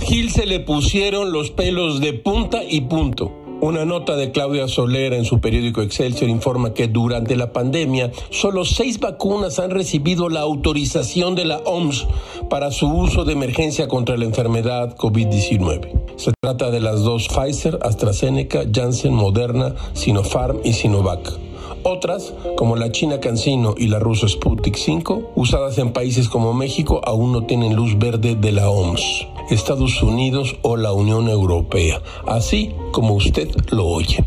Gil se le pusieron los pelos de punta y punto. Una nota de Claudia Solera en su periódico Excelsior informa que durante la pandemia solo seis vacunas han recibido la autorización de la OMS para su uso de emergencia contra la enfermedad COVID-19. Se trata de las dos Pfizer, AstraZeneca, Janssen, Moderna, Sinopharm y Sinovac. Otras, como la China Cancino y la rusa Sputnik 5, usadas en países como México, aún no tienen luz verde de la OMS. Estados Unidos o la Unión Europea, así como usted lo oye.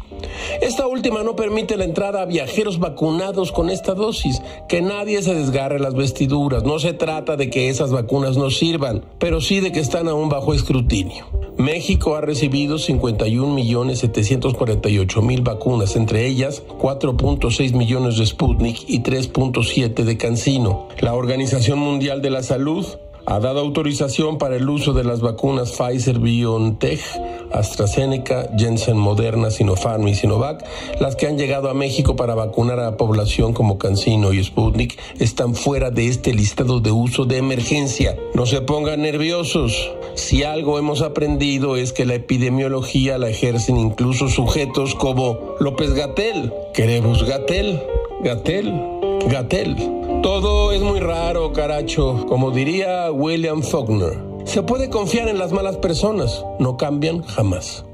Esta última no permite la entrada a viajeros vacunados con esta dosis. Que nadie se desgarre las vestiduras. No se trata de que esas vacunas no sirvan, pero sí de que están aún bajo escrutinio. México ha recibido 51.748.000 vacunas, entre ellas 4.6 millones de Sputnik y 3.7 de Cancino. La Organización Mundial de la Salud ha dado autorización para el uso de las vacunas Pfizer BioNTech, AstraZeneca, Jensen Moderna, Sinopharm y Sinovac. Las que han llegado a México para vacunar a la población como Cancino y Sputnik están fuera de este listado de uso de emergencia. No se pongan nerviosos. Si algo hemos aprendido es que la epidemiología la ejercen incluso sujetos como López Gatel, Queremos Gatel, Gatel, Gatel. Todo es muy raro, caracho. Como diría William Faulkner, se puede confiar en las malas personas, no cambian jamás.